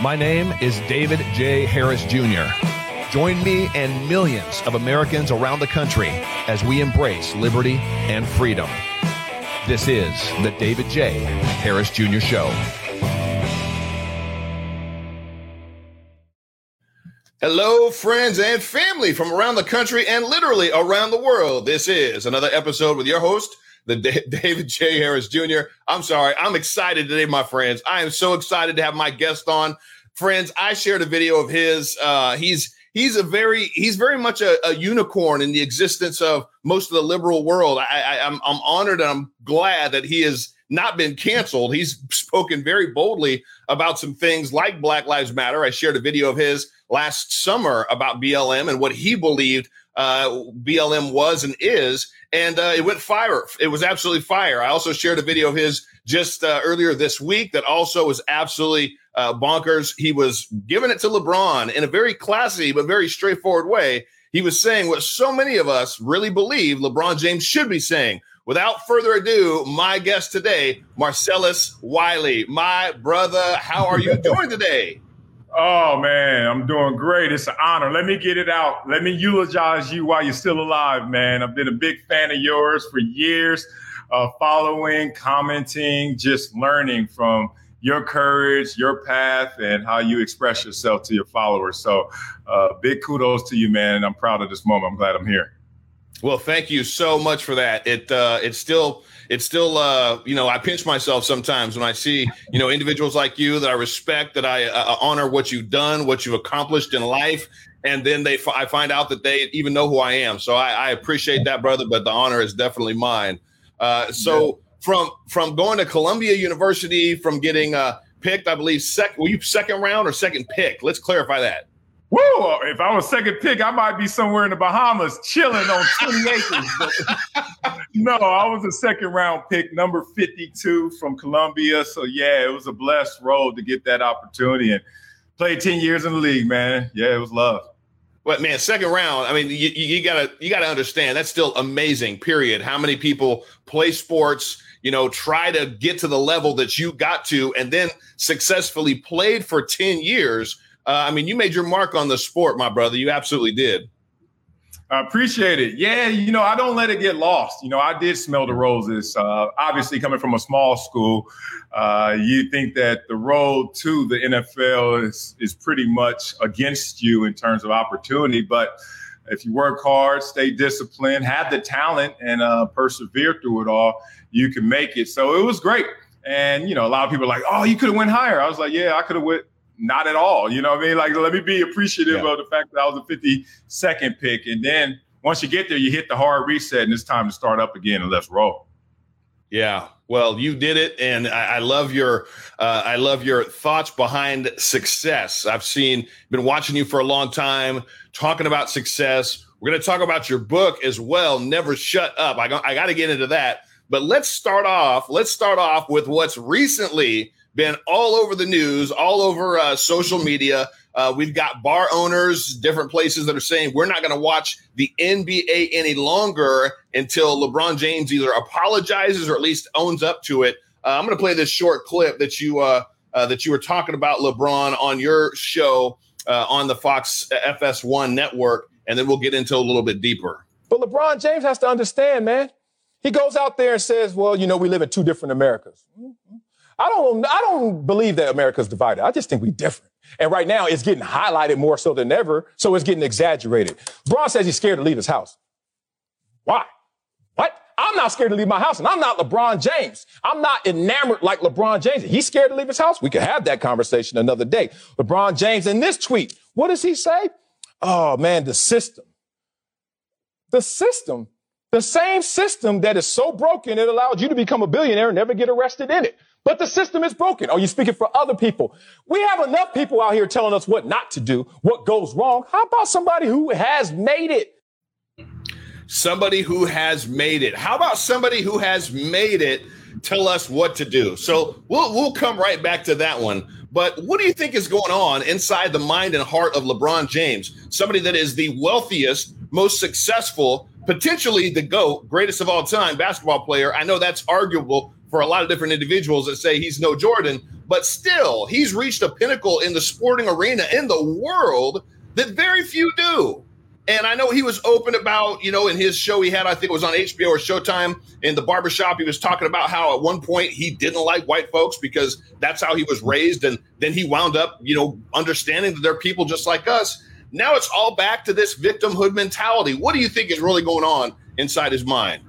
My name is David J. Harris Jr. Join me and millions of Americans around the country as we embrace liberty and freedom. This is the David J. Harris Jr. Show. Hello, friends and family from around the country and literally around the world. This is another episode with your host, the D- David J. Harris Jr. I'm sorry, I'm excited today, my friends. I am so excited to have my guest on. Friends, I shared a video of his. Uh, he's he's a very he's very much a, a, unicorn in the existence of most of the liberal world. I, I, I'm I'm honored and I'm glad that he has not been canceled. He's spoken very boldly about some things like Black Lives Matter. I shared a video of his last summer about BLM and what he believed uh, BLM was and is, and uh, it went fire. It was absolutely fire. I also shared a video of his just uh, earlier this week that also was absolutely uh, bonkers. He was giving it to LeBron in a very classy but very straightforward way. He was saying what so many of us really believe LeBron James should be saying. Without further ado, my guest today, Marcellus Wiley. My brother, how are you doing today? Oh man, I'm doing great. It's an honor. Let me get it out. Let me eulogize you while you're still alive, man. I've been a big fan of yours for years, uh, following, commenting, just learning from your courage, your path, and how you express yourself to your followers. So, uh, big kudos to you, man. I'm proud of this moment. I'm glad I'm here. Well, thank you so much for that. It uh, it's still it's still uh, you know I pinch myself sometimes when I see you know individuals like you that I respect, that I uh, honor what you've done, what you've accomplished in life, and then they I find out that they even know who I am. So I, I appreciate that, brother. But the honor is definitely mine. Uh, so. From from going to Columbia University, from getting uh, picked, I believe second. Were you second round or second pick? Let's clarify that. Woo! If I was second pick, I might be somewhere in the Bahamas chilling on 20 acres. no, I was a second round pick, number 52 from Columbia. So yeah, it was a blessed road to get that opportunity and play 10 years in the league, man. Yeah, it was love. But man, second round. I mean, you, you gotta you gotta understand that's still amazing. Period. How many people play sports? you know, try to get to the level that you got to and then successfully played for 10 years. Uh, I mean, you made your mark on the sport, my brother. You absolutely did. I appreciate it. Yeah, you know, I don't let it get lost. You know, I did smell the roses. Uh, obviously, coming from a small school, uh, you think that the road to the NFL is is pretty much against you in terms of opportunity. But if you work hard, stay disciplined, have the talent, and uh, persevere through it all, you can make it. So it was great. And, you know, a lot of people are like, oh, you could have went higher. I was like, yeah, I could have went not at all. You know what I mean? Like, let me be appreciative yeah. of the fact that I was a 52nd pick. And then once you get there, you hit the hard reset and it's time to start up again and let's roll. Yeah, well, you did it, and I, I love your uh, I love your thoughts behind success. I've seen, been watching you for a long time, talking about success. We're going to talk about your book as well. Never shut up. I got, I got to get into that, but let's start off. Let's start off with what's recently been all over the news, all over uh, social media. Uh, we've got bar owners, different places that are saying we're not going to watch the NBA any longer until LeBron James either apologizes or at least owns up to it. Uh, I'm going to play this short clip that you uh, uh, that you were talking about LeBron on your show uh, on the Fox FS1 network, and then we'll get into a little bit deeper. But LeBron James has to understand, man. He goes out there and says, "Well, you know, we live in two different Americas." I don't, I don't believe that America's divided. I just think we're different. And right now, it's getting highlighted more so than ever, so it's getting exaggerated. Bron says he's scared to leave his house. Why? What? I'm not scared to leave my house, and I'm not LeBron James. I'm not enamored like LeBron James. He's scared to leave his house. We could have that conversation another day. LeBron James in this tweet, what does he say? Oh man, the system. The system the same system that is so broken, it allowed you to become a billionaire and never get arrested in it. But the system is broken. Are you speaking for other people? We have enough people out here telling us what not to do, what goes wrong. How about somebody who has made it? Somebody who has made it. How about somebody who has made it tell us what to do? So we'll we'll come right back to that one. But what do you think is going on inside the mind and heart of LeBron James? Somebody that is the wealthiest, most successful, potentially the GOAT, greatest of all time basketball player. I know that's arguable for a lot of different individuals that say he's no Jordan, but still, he's reached a pinnacle in the sporting arena in the world that very few do. And I know he was open about, you know, in his show he had, I think it was on HBO or Showtime in the barbershop, he was talking about how at one point he didn't like white folks because that's how he was raised. And then he wound up, you know, understanding that they're people just like us. Now it's all back to this victimhood mentality. What do you think is really going on inside his mind?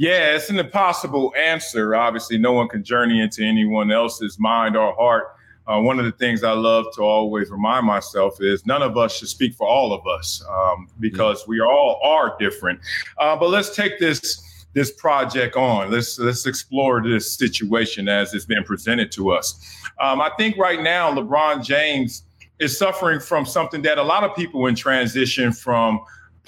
Yeah, it's an impossible answer. Obviously, no one can journey into anyone else's mind or heart. Uh, one of the things I love to always remind myself is none of us should speak for all of us um, because we all are different. Uh, but let's take this this project on. Let's let's explore this situation as it's been presented to us. Um, I think right now LeBron James is suffering from something that a lot of people in transition from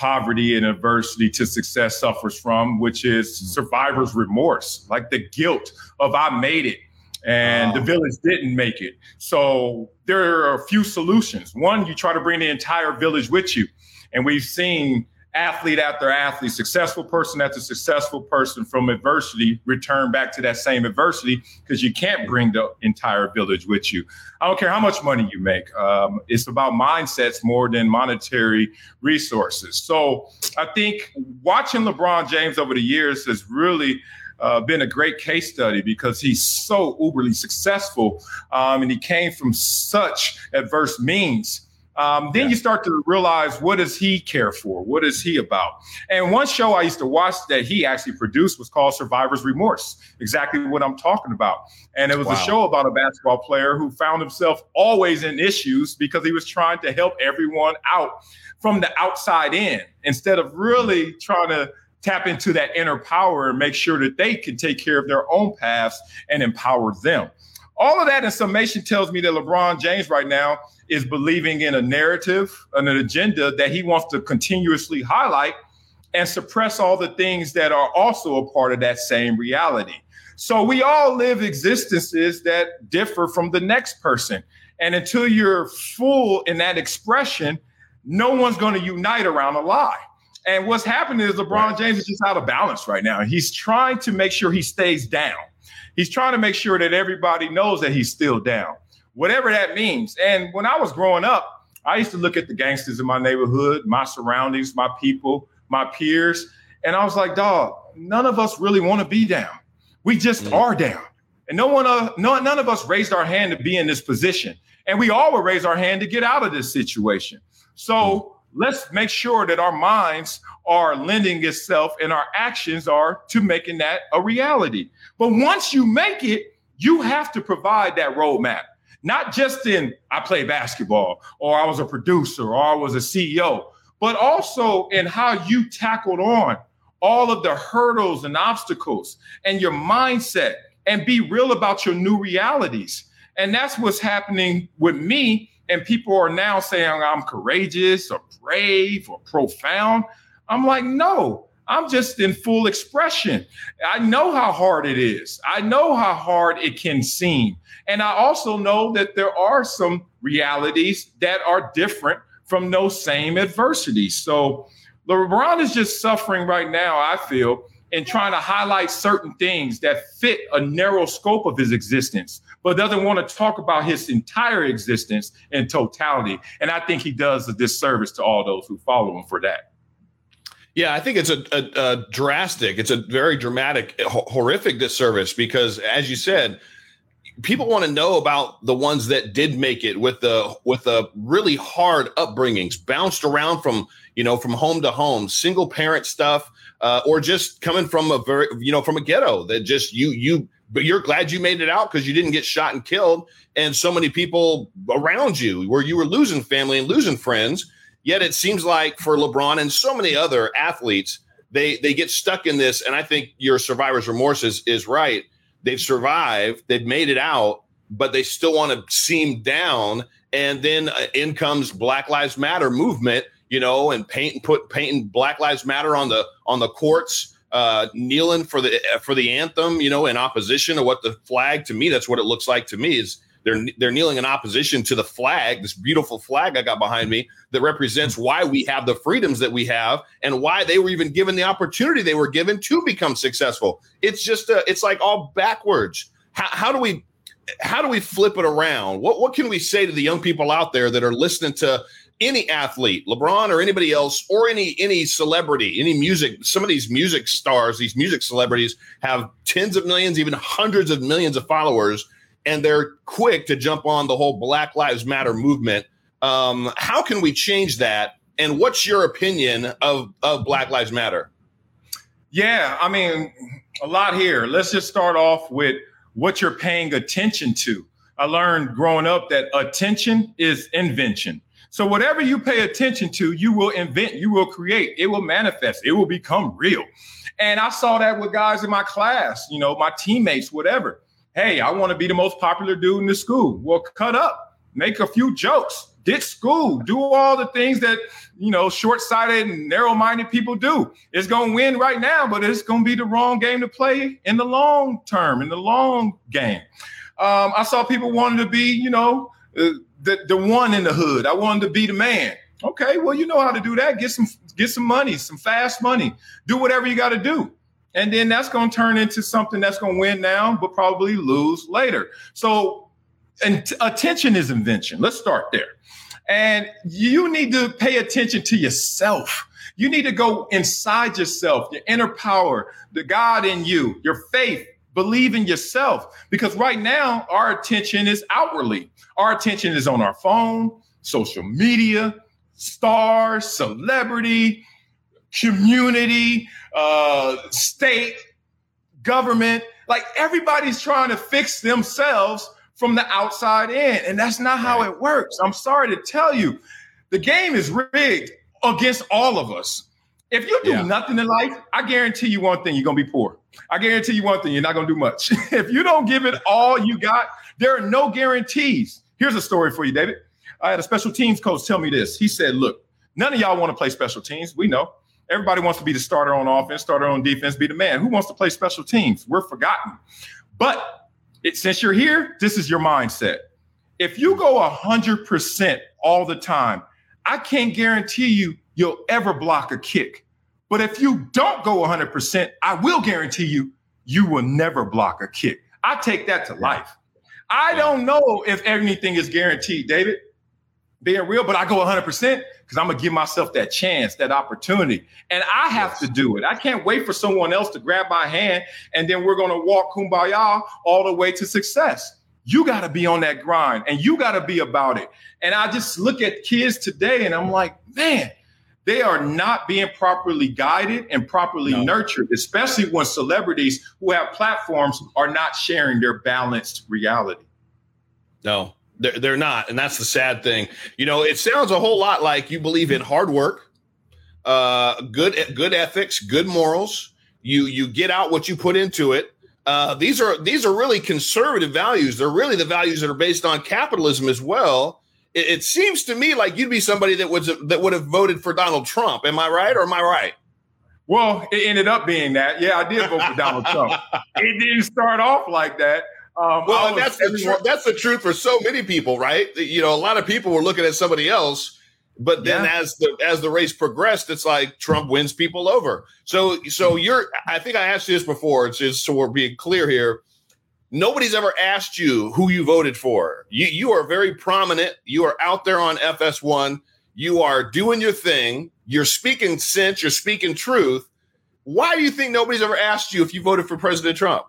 poverty and adversity to success suffers from, which is mm-hmm. survivor's remorse, like the guilt of I made it and wow. the village didn't make it. So there are a few solutions. One, you try to bring the entire village with you. And we've seen athlete after athlete, successful person after successful person from adversity return back to that same adversity because you can't bring the entire village with you. I don't care how much money you make. Um, it's about mindsets more than monetary resources. So I think watching LeBron James over the years has really uh, been a great case study because he's so uberly successful um, and he came from such adverse means um, then yeah. you start to realize what does he care for? What is he about? And one show I used to watch that he actually produced was called Survivor's Remorse, exactly what I'm talking about. And it was wow. a show about a basketball player who found himself always in issues because he was trying to help everyone out from the outside in instead of really trying to tap into that inner power and make sure that they can take care of their own paths and empower them. All of that in summation tells me that LeBron James right now is believing in a narrative, and an agenda that he wants to continuously highlight and suppress all the things that are also a part of that same reality. So we all live existences that differ from the next person. And until you're full in that expression, no one's going to unite around a lie. And what's happening is LeBron. James is just out of balance right now. He's trying to make sure he stays down. He's trying to make sure that everybody knows that he's still down whatever that means. And when I was growing up, I used to look at the gangsters in my neighborhood, my surroundings, my people, my peers, and I was like, dog, none of us really want to be down. We just mm. are down. And no one, uh, no, none of us raised our hand to be in this position. And we all would raise our hand to get out of this situation. So mm. Let's make sure that our minds are lending itself and our actions are to making that a reality. But once you make it, you have to provide that roadmap not just in I play basketball or I was a producer or I was a CEO, but also in how you tackled on all of the hurdles and obstacles and your mindset and be real about your new realities. And that's what's happening with me. And people are now saying I'm courageous or brave or profound. I'm like, no, I'm just in full expression. I know how hard it is. I know how hard it can seem. And I also know that there are some realities that are different from those same adversities. So LeBron is just suffering right now, I feel, in trying to highlight certain things that fit a narrow scope of his existence, but doesn't want to talk about his entire existence in totality. And I think he does a disservice to all those who follow him for that. Yeah, I think it's a, a, a drastic, it's a very dramatic, horrific disservice because, as you said, people want to know about the ones that did make it with the with the really hard upbringings, bounced around from you know from home to home, single parent stuff, uh, or just coming from a very you know from a ghetto that just you you but you're glad you made it out because you didn't get shot and killed, and so many people around you where you were losing family and losing friends Yet it seems like for LeBron and so many other athletes, they they get stuck in this. And I think your survivor's remorse is, is right. They've survived, they've made it out, but they still want to seem down. And then uh, in comes Black Lives Matter movement, you know, and paint put painting Black Lives Matter on the on the courts, uh, kneeling for the for the anthem, you know, in opposition to what the flag. To me, that's what it looks like. To me is they're they're kneeling in opposition to the flag, this beautiful flag I got behind me that represents why we have the freedoms that we have and why they were even given the opportunity they were given to become successful. It's just a, it's like all backwards. How, how do we how do we flip it around? What what can we say to the young people out there that are listening to any athlete, LeBron or anybody else, or any any celebrity, any music? Some of these music stars, these music celebrities, have tens of millions, even hundreds of millions of followers, and they're quick to jump on the whole Black Lives Matter movement. Um, how can we change that? And what's your opinion of of Black Lives Matter? Yeah, I mean, a lot here. Let's just start off with what you're paying attention to. I learned growing up that attention is invention. So whatever you pay attention to, you will invent, you will create, it will manifest, it will become real. And I saw that with guys in my class, you know, my teammates, whatever. Hey, I want to be the most popular dude in the school. Well, cut up, make a few jokes, ditch school, do all the things that you know short-sighted and narrow-minded people do. It's gonna win right now, but it's gonna be the wrong game to play in the long term, in the long game. Um, I saw people wanting to be, you know, uh, the the one in the hood. I wanted to be the man. Okay, well, you know how to do that. Get some get some money, some fast money. Do whatever you got to do. And then that's going to turn into something that's going to win now, but probably lose later. So, and attention is invention. Let's start there. And you need to pay attention to yourself. You need to go inside yourself, your inner power, the God in you, your faith. Believe in yourself because right now our attention is outwardly. Our attention is on our phone, social media, stars, celebrity, community, uh, state, government. Like everybody's trying to fix themselves from the outside in. And that's not how it works. I'm sorry to tell you. The game is rigged against all of us. If you do yeah. nothing in life, I guarantee you one thing, you're going to be poor. I guarantee you one thing, you're not going to do much. if you don't give it all you got, there are no guarantees. Here's a story for you, David. I had a special teams coach tell me this. He said, Look, none of y'all want to play special teams. We know. Everybody wants to be the starter on offense, starter on defense, be the man. Who wants to play special teams? We're forgotten. But it, since you're here, this is your mindset. If you go 100% all the time, I can't guarantee you you'll ever block a kick. But if you don't go 100%, I will guarantee you you will never block a kick. I take that to life. I don't know if anything is guaranteed, David being real, but I go 100% because I'm going to give myself that chance, that opportunity. And I have yes. to do it. I can't wait for someone else to grab my hand and then we're going to walk kumbaya all the way to success. You got to be on that grind and you got to be about it. And I just look at kids today and I'm like, man, they are not being properly guided and properly no. nurtured, especially when celebrities who have platforms are not sharing their balanced reality. No, they're, they're not, and that's the sad thing. You know, it sounds a whole lot like you believe in hard work, uh, good good ethics, good morals. You you get out what you put into it. Uh, these are these are really conservative values. They're really the values that are based on capitalism as well. It, it seems to me like you'd be somebody that was that would have voted for Donald Trump. Am I right or am I right? Well, it ended up being that. Yeah, I did vote for Donald Trump. It didn't start off like that. Um, well, that's the tr- that's the truth for so many people, right? You know, a lot of people were looking at somebody else, but then yeah. as the as the race progressed, it's like Trump wins people over. So so you're I think I asked you this before. It's just so we're being clear here. Nobody's ever asked you who you voted for. You you are very prominent. You are out there on FS1. You are doing your thing. You're speaking sense. You're speaking truth. Why do you think nobody's ever asked you if you voted for President Trump?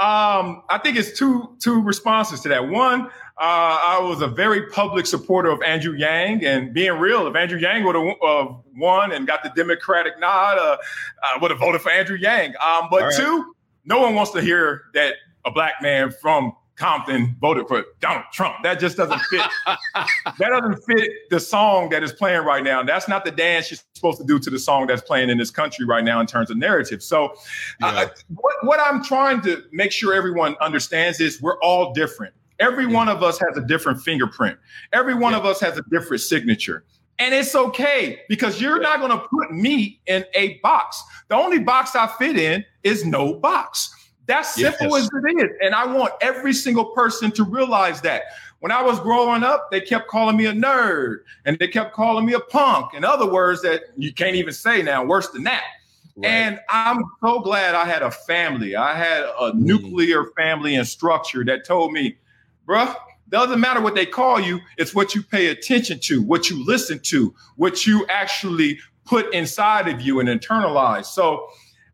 Um, I think it's two two responses to that. One, uh, I was a very public supporter of Andrew Yang, and being real, if Andrew Yang would have uh, won and got the Democratic nod, uh, I would have voted for Andrew Yang. Um, but right. two, no one wants to hear that a black man from Compton voted for Donald Trump. That just doesn't fit. that doesn't fit the song that is playing right now. That's not the dance you're supposed to do to the song that's playing in this country right now in terms of narrative. So, yeah. uh, what, what I'm trying to make sure everyone understands is we're all different. Every yeah. one of us has a different fingerprint. Every one yeah. of us has a different signature. And it's okay because you're not going to put me in a box. The only box I fit in is no box. That's simple yes. as it is. And I want every single person to realize that. When I was growing up, they kept calling me a nerd and they kept calling me a punk. In other words, that you can't even say now, worse than that. Right. And I'm so glad I had a family. I had a mm. nuclear family and structure that told me, bruh, doesn't matter what they call you, it's what you pay attention to, what you listen to, what you actually put inside of you and internalize. So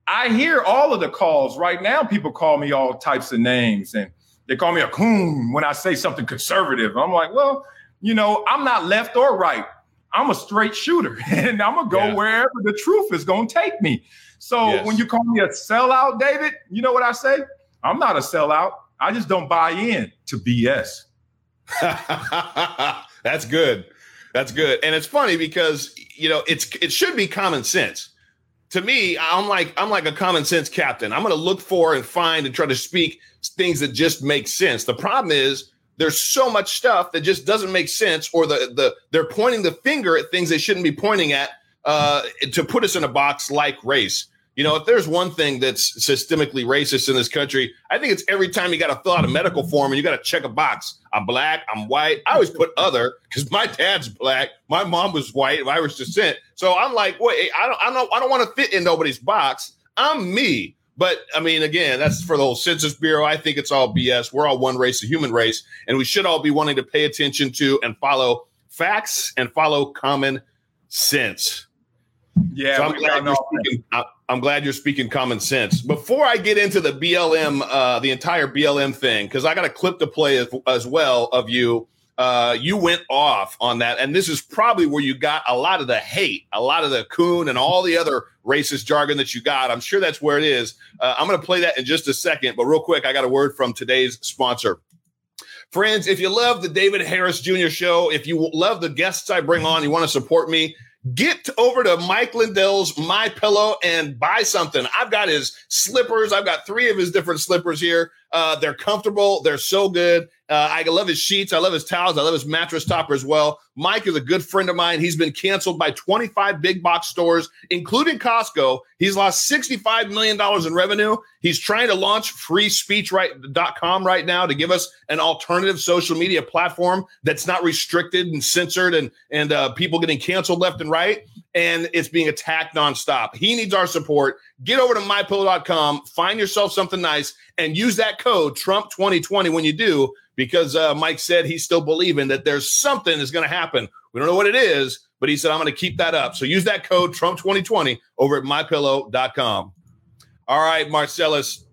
I hear all of the calls right now. People call me all types of names and they call me a coon when I say something conservative. I'm like, well, you know, I'm not left or right. I'm a straight shooter and I'm gonna go yeah. wherever the truth is gonna take me. So yes. when you call me a sellout, David, you know what I say? I'm not a sellout. I just don't buy in to BS. That's good. That's good. And it's funny because you know it's it should be common sense. To me, I'm like I'm like a common sense captain. I'm going to look for and find and try to speak things that just make sense. The problem is there's so much stuff that just doesn't make sense, or the the they're pointing the finger at things they shouldn't be pointing at uh, to put us in a box like race. You know, if there's one thing that's systemically racist in this country, I think it's every time you got to fill out a medical form and you got to check a box. I'm black, I'm white. I always put other because my dad's black, my mom was white, of Irish descent. So I'm like, wait, I don't, I don't, I don't want to fit in nobody's box. I'm me. But I mean, again, that's for the whole Census Bureau. I think it's all BS. We're all one race, a human race, and we should all be wanting to pay attention to and follow facts and follow common sense. Yeah, so I'm, glad you're speaking, uh, I'm glad you're speaking common sense. Before I get into the BLM, uh, the entire BLM thing, because I got a clip to play as, as well of you uh, you went off on that. And this is probably where you got a lot of the hate, a lot of the coon and all the other racist jargon that you got. I'm sure that's where it is. Uh, I'm going to play that in just a second. But real quick, I got a word from today's sponsor. Friends, if you love the David Harris Jr. show, if you love the guests I bring on, you want to support me, get over to Mike Lindell's My Pillow and buy something. I've got his slippers. I've got three of his different slippers here. Uh, they're comfortable. They're so good. Uh, I love his sheets. I love his towels. I love his mattress topper as well. Mike is a good friend of mine. He's been canceled by 25 big box stores, including Costco. He's lost $65 million in revenue. He's trying to launch frankspeech.com right now to give us an alternative social media platform that's not restricted and censored and, and uh, people getting canceled left and right. And it's being attacked nonstop. He needs our support. Get over to mypillow.com, find yourself something nice, and use that code Trump2020 when you do because uh, Mike said he's still believing that there's something that's going to happen. We don't know what it is, but he said, I'm going to keep that up. So use that code Trump2020 over at mypillow.com. All right, Marcellus,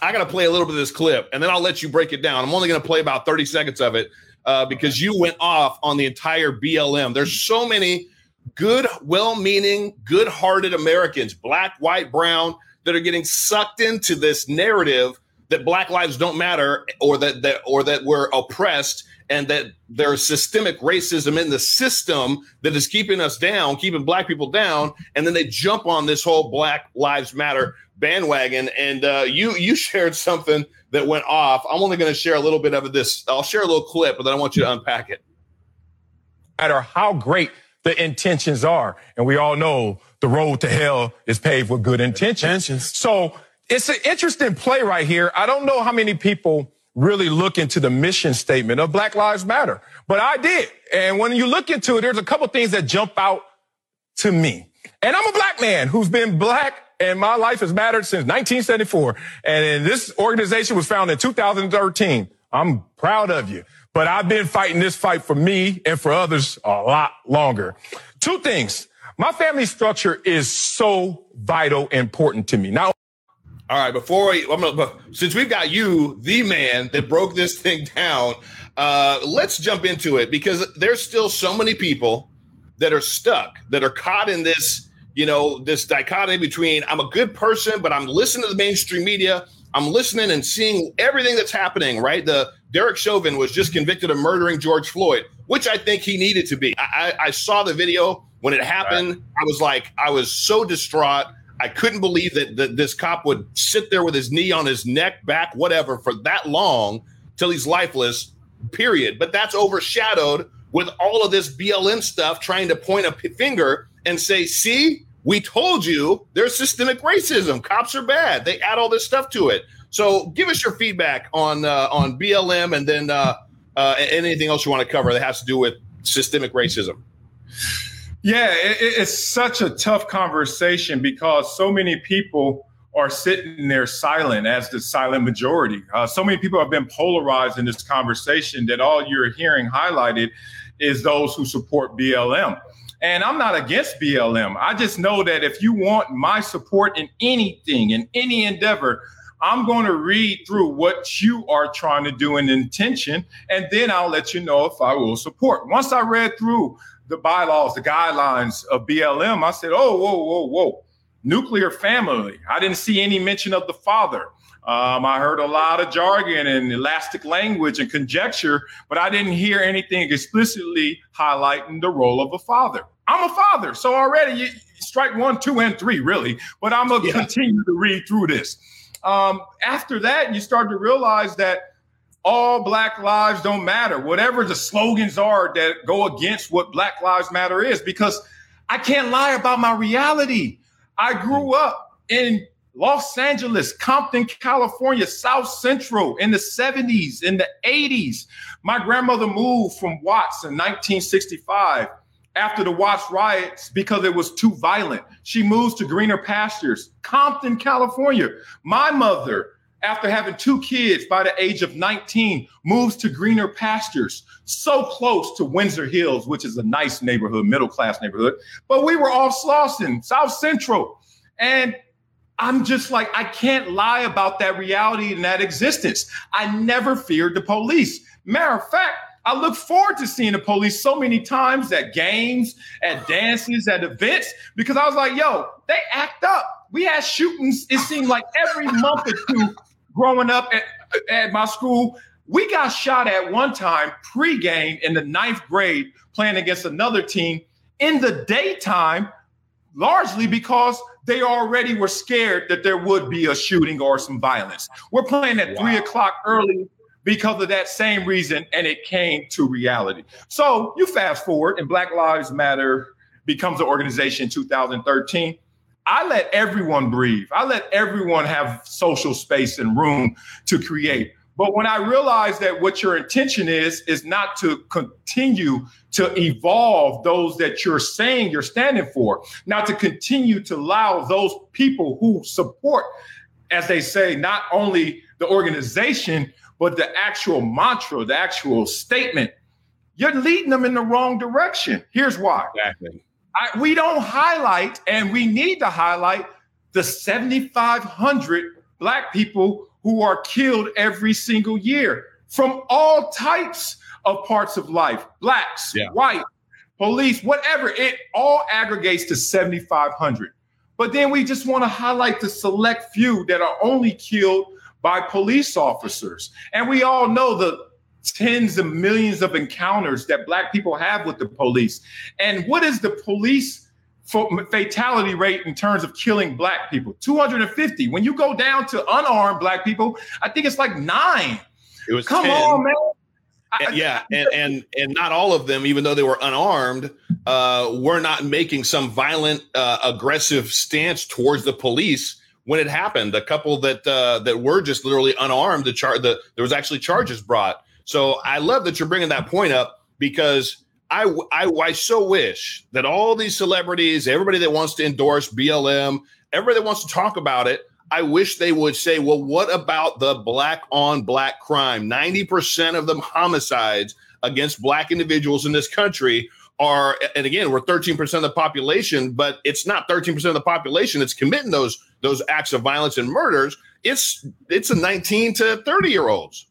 I got to play a little bit of this clip and then I'll let you break it down. I'm only going to play about 30 seconds of it uh, because you went off on the entire BLM. There's so many good, well meaning, good hearted Americans, black, white, brown, that are getting sucked into this narrative that black lives don't matter or that, that or that we're oppressed and that there's systemic racism in the system that is keeping us down, keeping black people down, and then they jump on this whole Black Lives Matter bandwagon. And uh, you you shared something that went off. I'm only going to share a little bit of this. I'll share a little clip, but then I want you to unpack it. Matter how great the intentions are, and we all know the road to hell is paved with good intentions. intentions. So it's an interesting play right here. I don't know how many people really look into the mission statement of Black Lives Matter, but I did. And when you look into it, there's a couple things that jump out to me. And I'm a black man who's been black and my life has mattered since 1974. And this organization was founded in 2013. I'm proud of you, but I've been fighting this fight for me and for others a lot longer. Two things. My family structure is so vital important to me. Now, all right, before we, gonna, since we've got you, the man that broke this thing down, uh, let's jump into it because there's still so many people that are stuck, that are caught in this, you know, this dichotomy between I'm a good person, but I'm listening to the mainstream media. I'm listening and seeing everything that's happening, right? The Derek Chauvin was just convicted of murdering George Floyd, which I think he needed to be. I, I saw the video when it happened. Right. I was like, I was so distraught. I couldn't believe that, that this cop would sit there with his knee on his neck, back, whatever, for that long till he's lifeless, period. But that's overshadowed with all of this BLM stuff trying to point a finger and say, see, we told you there's systemic racism. Cops are bad. They add all this stuff to it. So give us your feedback on uh, on BLM and then uh, uh, anything else you want to cover that has to do with systemic racism. Yeah, it, it's such a tough conversation because so many people are sitting there silent as the silent majority. Uh, so many people have been polarized in this conversation that all you're hearing highlighted is those who support BLM. And I'm not against BLM. I just know that if you want my support in anything, in any endeavor, I'm going to read through what you are trying to do in intention, and then I'll let you know if I will support. Once I read through the bylaws, the guidelines of BLM, I said, oh, whoa, whoa, whoa. Nuclear family. I didn't see any mention of the father. Um, I heard a lot of jargon and elastic language and conjecture, but I didn't hear anything explicitly highlighting the role of a father. I'm a father, so already you, strike one, two, and three, really. But I'm gonna yeah. continue to read through this. Um, after that, you start to realize that all Black lives don't matter, whatever the slogans are that go against what Black Lives Matter is, because I can't lie about my reality. I grew up in Los Angeles, Compton, California, South Central in the 70s, in the 80s. My grandmother moved from Watts in 1965 after the Watts riots because it was too violent. She moves to greener pastures, Compton, California. My mother, after having two kids by the age of 19, moves to greener pastures, so close to Windsor Hills, which is a nice neighborhood, middle class neighborhood. But we were off Slauson, South Central. And I'm just like, I can't lie about that reality and that existence. I never feared the police. Matter of fact, I look forward to seeing the police so many times at games, at dances, at events, because I was like, yo, they act up. We had shootings, it seemed like every month or two growing up at, at my school. We got shot at one time pregame in the ninth grade playing against another team in the daytime, largely because they already were scared that there would be a shooting or some violence. We're playing at wow. three o'clock early because of that same reason, and it came to reality. So you fast forward, and Black Lives Matter becomes an organization in 2013. I let everyone breathe. I let everyone have social space and room to create. But when I realized that what your intention is, is not to continue to evolve those that you're saying you're standing for, not to continue to allow those people who support, as they say, not only the organization, but the actual mantra, the actual statement, you're leading them in the wrong direction. Here's why. Exactly. I, we don't highlight, and we need to highlight the 7,500 Black people who are killed every single year from all types of parts of life blacks, yeah. white, police, whatever. It all aggregates to 7,500. But then we just want to highlight the select few that are only killed by police officers. And we all know the tens of millions of encounters that Black people have with the police. And what is the police fatality rate in terms of killing Black people? 250. When you go down to unarmed Black people, I think it's like nine. It was come 10. on, man. I, yeah, and, and and not all of them, even though they were unarmed, uh, were not making some violent, uh, aggressive stance towards the police when it happened. A couple that uh, that were just literally unarmed. The char the there was actually charges brought. So I love that you're bringing that point up because I, I I so wish that all these celebrities, everybody that wants to endorse BLM, everybody that wants to talk about it. I wish they would say, well, what about the black on black crime? 90% of them homicides against black individuals in this country are, and again, we're 13% of the population, but it's not 13% of the population that's committing those those acts of violence and murders. It's it's a 19 to 30 year olds.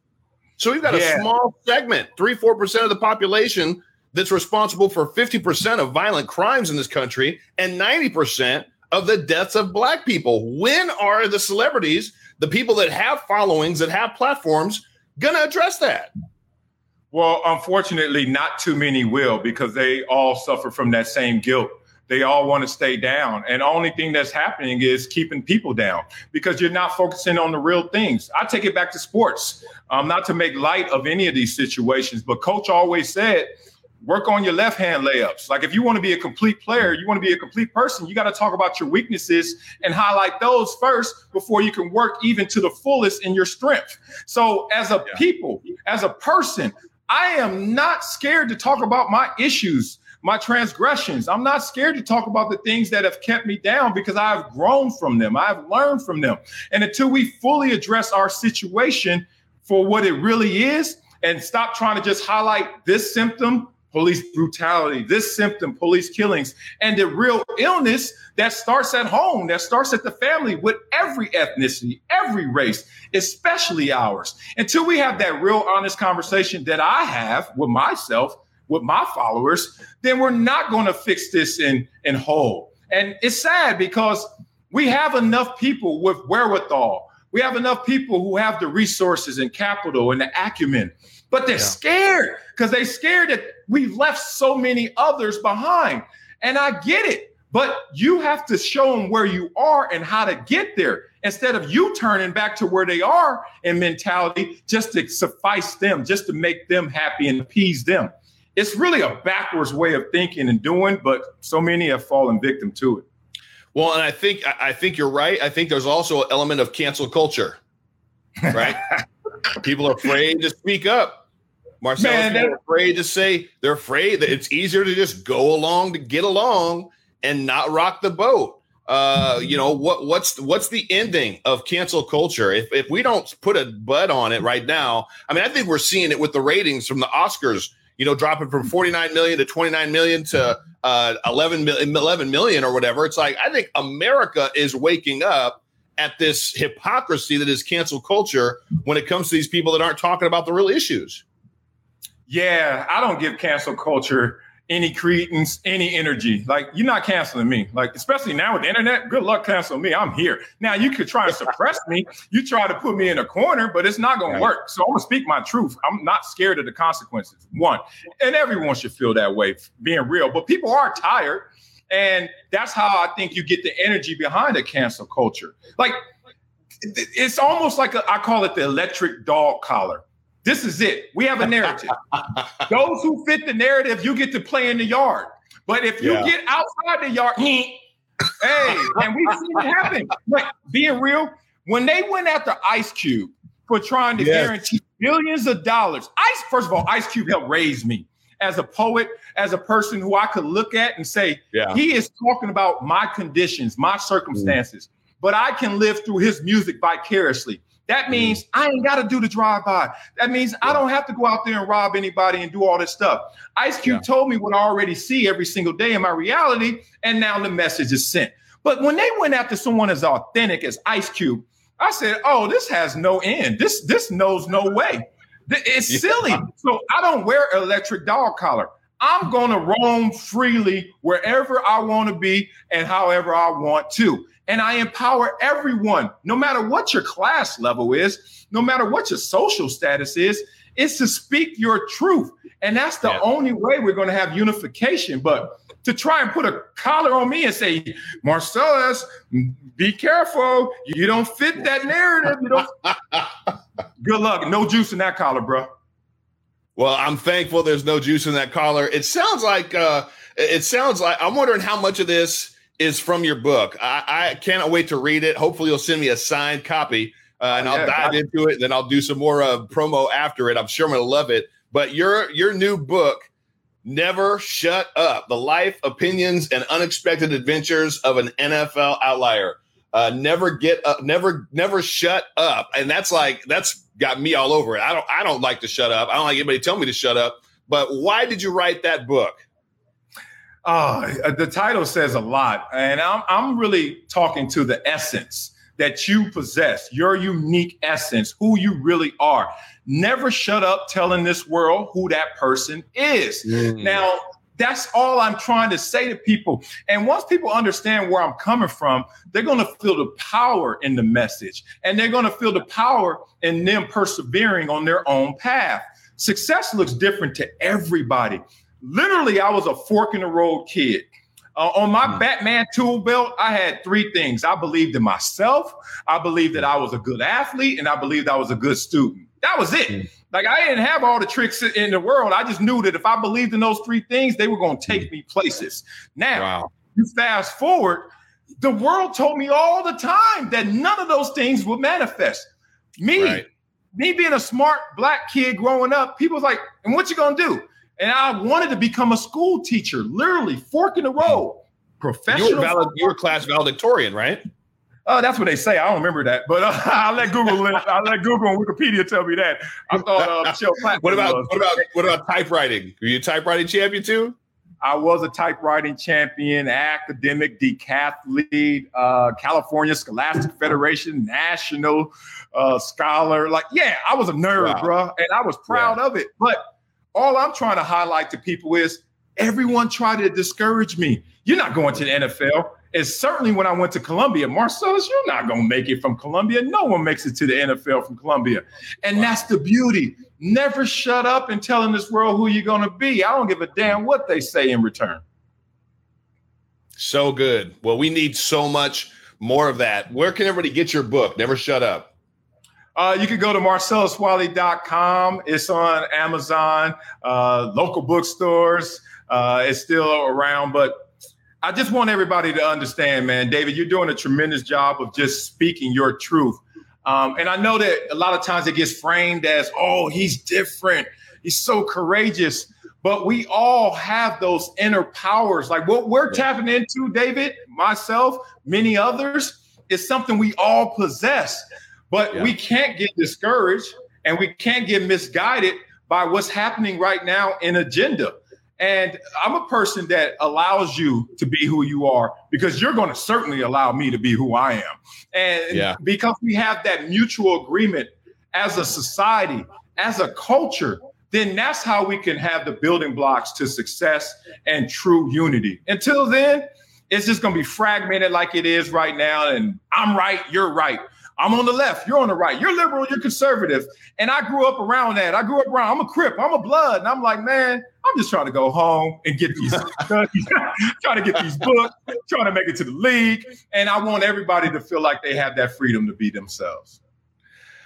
So we've got yeah. a small segment, three, four percent of the population that's responsible for 50% of violent crimes in this country and 90% of the deaths of black people. When are the celebrities, the people that have followings, that have platforms, gonna address that? Well, unfortunately, not too many will because they all suffer from that same guilt. They all want to stay down. And the only thing that's happening is keeping people down because you're not focusing on the real things. I take it back to sports, um, not to make light of any of these situations, but coach always said, work on your left hand layups. Like if you want to be a complete player, you want to be a complete person, you got to talk about your weaknesses and highlight those first before you can work even to the fullest in your strength. So as a yeah. people, as a person, I am not scared to talk about my issues. my transgressions. I'm not scared to talk about the things that have kept me down because I've grown from them. I've learned from them. And until we fully address our situation for what it really is and stop trying to just highlight this symptom police brutality, this symptom, police killings, and the real illness that starts at home, that starts at the family with every ethnicity, every race, especially ours. Until we have that real honest conversation that I have with myself, with my followers, then we're not going to fix this in, in whole. And it's sad because we have enough people with wherewithal. We have enough people who have the resources and capital and the acumen but they're yeah. scared because they're scared that we've left so many others behind. And I get it, but you have to show them where you are and how to get there instead of you turning back to where they are in mentality just to suffice them, just to make them happy and appease them. It's really a backwards way of thinking and doing, but so many have fallen victim to it. Well, and I think I think you're right. I think there's also an element of cancel culture, right? People are afraid to speak up. Marcel Man, they're afraid to say they're afraid that it's easier to just go along to get along and not rock the boat. Uh, you know what? What's what's the ending of cancel culture? If if we don't put a bud on it right now, I mean, I think we're seeing it with the ratings from the Oscars. You know, dropping from 49 million to 29 million to uh, 11, 11 million or whatever. It's like I think America is waking up at this hypocrisy that is cancel culture when it comes to these people that aren't talking about the real issues. Yeah, I don't give cancel culture any credence, any energy. Like you're not canceling me. Like especially now with the internet, good luck canceling me. I'm here. Now you could try and suppress me. You try to put me in a corner, but it's not going right. to work. So I'm gonna speak my truth. I'm not scared of the consequences. One, and everyone should feel that way, being real. But people are tired, and that's how I think you get the energy behind the cancel culture. Like it's almost like a, I call it the electric dog collar this is it. We have a narrative. Those who fit the narrative, you get to play in the yard. But if you yeah. get outside the yard, hey, and we've seen it happen. Like being real, when they went after Ice Cube for trying to yes. guarantee billions of dollars, Ice, first of all, Ice Cube helped raise me as a poet, as a person who I could look at and say, yeah. he is talking about my conditions, my circumstances, mm. but I can live through his music vicariously. That means I ain't got to do the drive by. That means I don't have to go out there and rob anybody and do all this stuff. Ice Cube yeah. told me what I already see every single day in my reality, and now the message is sent. But when they went after someone as authentic as Ice Cube, I said, "Oh, this has no end. This this knows no way. It's silly." So I don't wear electric dog collar. I'm going to roam freely wherever I want to be and however I want to. And I empower everyone, no matter what your class level is, no matter what your social status is, is to speak your truth. And that's the yeah. only way we're going to have unification. But to try and put a collar on me and say, Marcellus, be careful. You don't fit that narrative. You don't. Good luck. No juice in that collar, bro. Well, I'm thankful there's no juice in that collar. It sounds like uh it sounds like I'm wondering how much of this is from your book. I, I cannot wait to read it. Hopefully, you'll send me a signed copy, uh, and I'll dive into it. And then I'll do some more uh, promo after it. I'm sure I'm going to love it. But your your new book, Never Shut Up: The Life, Opinions, and Unexpected Adventures of an NFL Outlier. Uh, never get up, never never shut up, and that's like that's got me all over it. I don't I don't like to shut up. I don't like anybody tell me to shut up. But why did you write that book? Oh, the title says a lot. And I'm, I'm really talking to the essence that you possess, your unique essence, who you really are. Never shut up telling this world who that person is. Mm. Now, that's all I'm trying to say to people. And once people understand where I'm coming from, they're going to feel the power in the message and they're going to feel the power in them persevering on their own path. Success looks different to everybody literally, I was a fork in the road kid. Uh, on my mm. Batman tool belt, I had three things. I believed in myself, I believed that I was a good athlete, and I believed I was a good student. That was it. Mm. Like I didn't have all the tricks in the world. I just knew that if I believed in those three things, they were going to take mm. me places. Now, wow. you fast forward, the world told me all the time that none of those things would manifest. Me, right. me being a smart black kid growing up, people was like, "And what you gonna do?" And I wanted to become a school teacher, literally fork in the road. Professional. You were, valid, you were class valedictorian, right? Oh, that's what they say. I don't remember that, but uh, I'll let Google. I'll let Google and Wikipedia tell me that. I thought uh, Michelle What about was. what about what about typewriting? Were you a typewriting champion too? I was a typewriting champion, academic decathlete, uh, California Scholastic Federation national uh, scholar. Like, yeah, I was a nerd, wow. bro, and I was proud yeah. of it. But all I'm trying to highlight to people is everyone tried to discourage me. You're not going to the NFL. And certainly when I went to Columbia, Marcellus, you're not going to make it from Columbia. No one makes it to the NFL from Columbia. And wow. that's the beauty. Never shut up and telling this world who you're going to be. I don't give a damn what they say in return. So good. Well, we need so much more of that. Where can everybody get your book? Never shut up. Uh, you can go to marcelluswiley.com. It's on Amazon, uh, local bookstores. Uh, it's still around, but I just want everybody to understand, man, David, you're doing a tremendous job of just speaking your truth. Um, and I know that a lot of times it gets framed as, oh, he's different. He's so courageous. But we all have those inner powers. Like what we're tapping into, David, myself, many others, is something we all possess. But yeah. we can't get discouraged and we can't get misguided by what's happening right now in agenda. And I'm a person that allows you to be who you are because you're going to certainly allow me to be who I am. And yeah. because we have that mutual agreement as a society, as a culture, then that's how we can have the building blocks to success and true unity. Until then, it's just going to be fragmented like it is right now. And I'm right, you're right. I'm on the left, you're on the right. You're liberal, you're conservative. And I grew up around that. I grew up around, I'm a crip, I'm a blood. And I'm like, man, I'm just trying to go home and get these, trying to get these books, trying to make it to the league. And I want everybody to feel like they have that freedom to be themselves.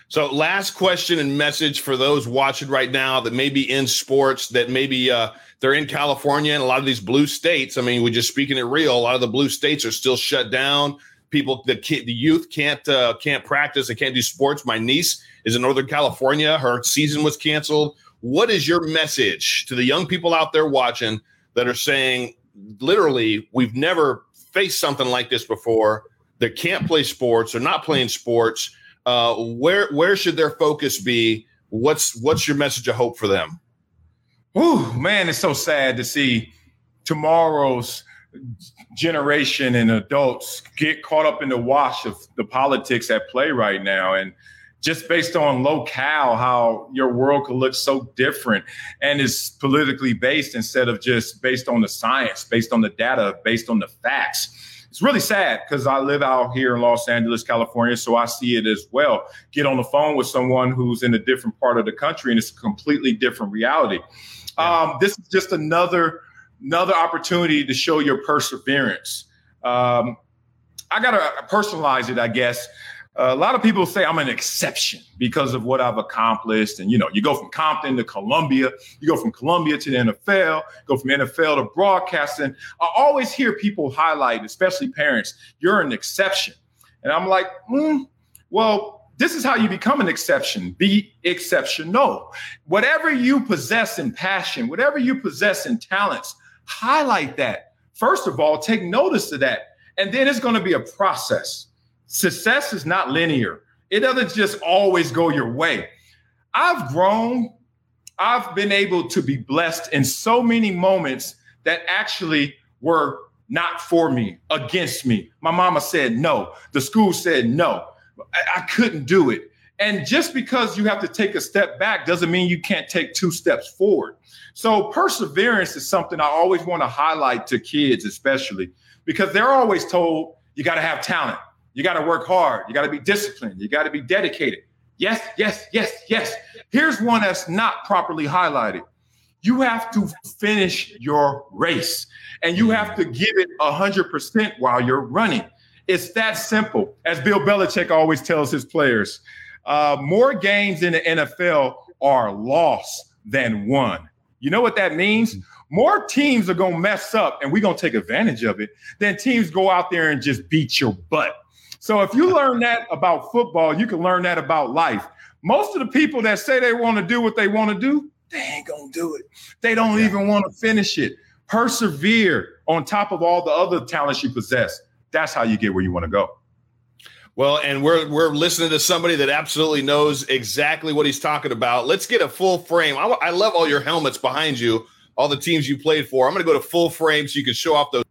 So, last question and message for those watching right now that may be in sports, that maybe uh, they're in California and a lot of these blue states. I mean, we're just speaking it real. A lot of the blue states are still shut down people the the youth can't uh, can't practice they can't do sports. My niece is in northern california. Her season was canceled. What is your message to the young people out there watching that are saying literally we've never faced something like this before they can't play sports they're not playing sports uh, where where should their focus be? What's what's your message of hope for them? Oh man it's so sad to see tomorrow's generation and adults get caught up in the wash of the politics at play right now and just based on locale how your world could look so different and is politically based instead of just based on the science based on the data based on the facts it's really sad because I live out here in Los Angeles, California, so I see it as well. Get on the phone with someone who's in a different part of the country, and it's a completely different reality. Yeah. Um, this is just another another opportunity to show your perseverance. Um, I got to personalize it, I guess. Uh, a lot of people say I'm an exception because of what I've accomplished. And, you know, you go from Compton to Columbia, you go from Columbia to the NFL, go from NFL to broadcasting. I always hear people highlight, especially parents, you're an exception. And I'm like, hmm, well, this is how you become an exception. Be exceptional. Whatever you possess in passion, whatever you possess in talents, highlight that. First of all, take notice of that. And then it's going to be a process. Success is not linear, it doesn't just always go your way. I've grown, I've been able to be blessed in so many moments that actually were not for me, against me. My mama said no. The school said no. I, I couldn't do it. And just because you have to take a step back doesn't mean you can't take two steps forward. So perseverance is something I always want to highlight to kids, especially because they're always told you got to have talent, you got to work hard, you got to be disciplined, you got to be dedicated. Yes, yes, yes, yes. Here's one that's not properly highlighted. You have to finish your race and you have to give it 100% while you're running. It's that simple. As Bill Belichick always tells his players, uh, more games in the NFL are lost than won. You know what that means? More teams are going to mess up and we're going to take advantage of it than teams go out there and just beat your butt. So if you learn that about football, you can learn that about life. Most of the people that say they want to do what they want to do, they ain't going to do it. They don't yeah. even want to finish it. Persevere on top of all the other talents you possess. That's how you get where you want to go. Well, and we're we're listening to somebody that absolutely knows exactly what he's talking about. Let's get a full frame. I, I love all your helmets behind you, all the teams you played for. I'm going to go to full frame so you can show off those.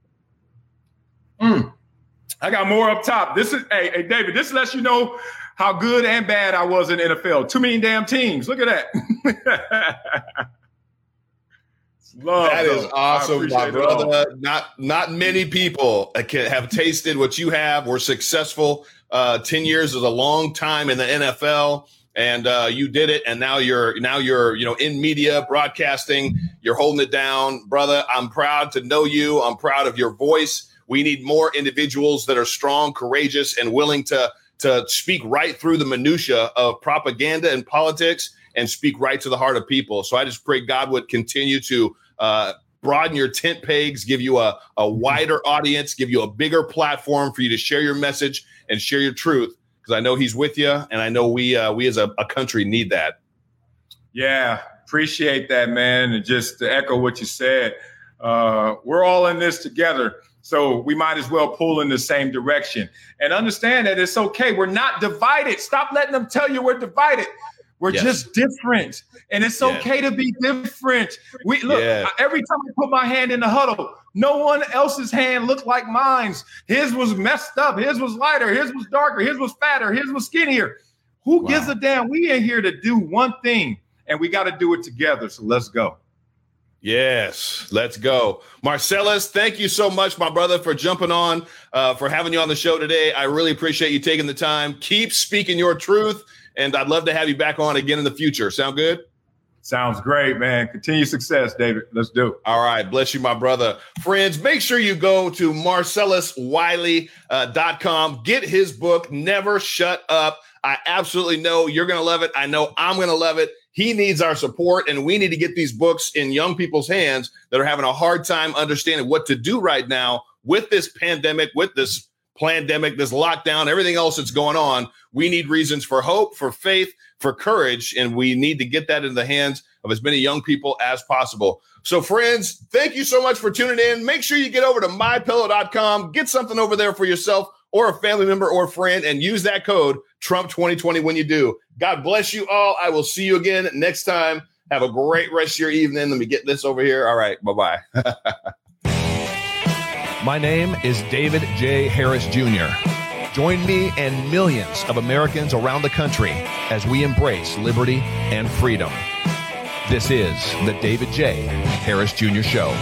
Mm. I got more up top. This is hey, hey David. This lets you know how good and bad I was in NFL. Too many damn teams. Look at that. Love that is awesome, my brother. Not not many people can have tasted what you have. Were successful. Uh, Ten years is a long time in the NFL, and uh, you did it. And now you're now you're you know in media broadcasting. You're holding it down, brother. I'm proud to know you. I'm proud of your voice. We need more individuals that are strong, courageous, and willing to to speak right through the minutia of propaganda and politics and speak right to the heart of people. So I just pray God would continue to uh, broaden your tent pegs, give you a, a wider audience, give you a bigger platform for you to share your message and share your truth. Because I know He's with you, and I know we uh, we as a, a country need that. Yeah, appreciate that, man. And just to echo what you said, uh, we're all in this together. So we might as well pull in the same direction and understand that it's okay. We're not divided. Stop letting them tell you we're divided. We're yes. just different, and it's okay to be different. We look yeah. every time I put my hand in the huddle, no one else's hand looked like mine's. His was messed up. His was lighter. His was darker. His was fatter. His was skinnier. Who wow. gives a damn? We in here to do one thing, and we got to do it together. So let's go. Yes, let's go. Marcellus, thank you so much, my brother, for jumping on, uh, for having you on the show today. I really appreciate you taking the time. Keep speaking your truth and I'd love to have you back on again in the future. Sound good? Sounds great, man. Continue success, David. Let's do it. All right. Bless you, my brother. Friends, make sure you go to marcelluswiley.com. Uh, Get his book, Never Shut Up. I absolutely know you're going to love it. I know I'm going to love it. He needs our support, and we need to get these books in young people's hands that are having a hard time understanding what to do right now with this pandemic, with this pandemic, this lockdown, everything else that's going on. We need reasons for hope, for faith, for courage, and we need to get that in the hands of as many young people as possible. So, friends, thank you so much for tuning in. Make sure you get over to mypillow.com, get something over there for yourself or a family member or friend, and use that code Trump2020 when you do. God bless you all. I will see you again next time. Have a great rest of your evening. Let me get this over here. All right. Bye bye. My name is David J. Harris Jr. Join me and millions of Americans around the country as we embrace liberty and freedom. This is the David J. Harris Jr. Show.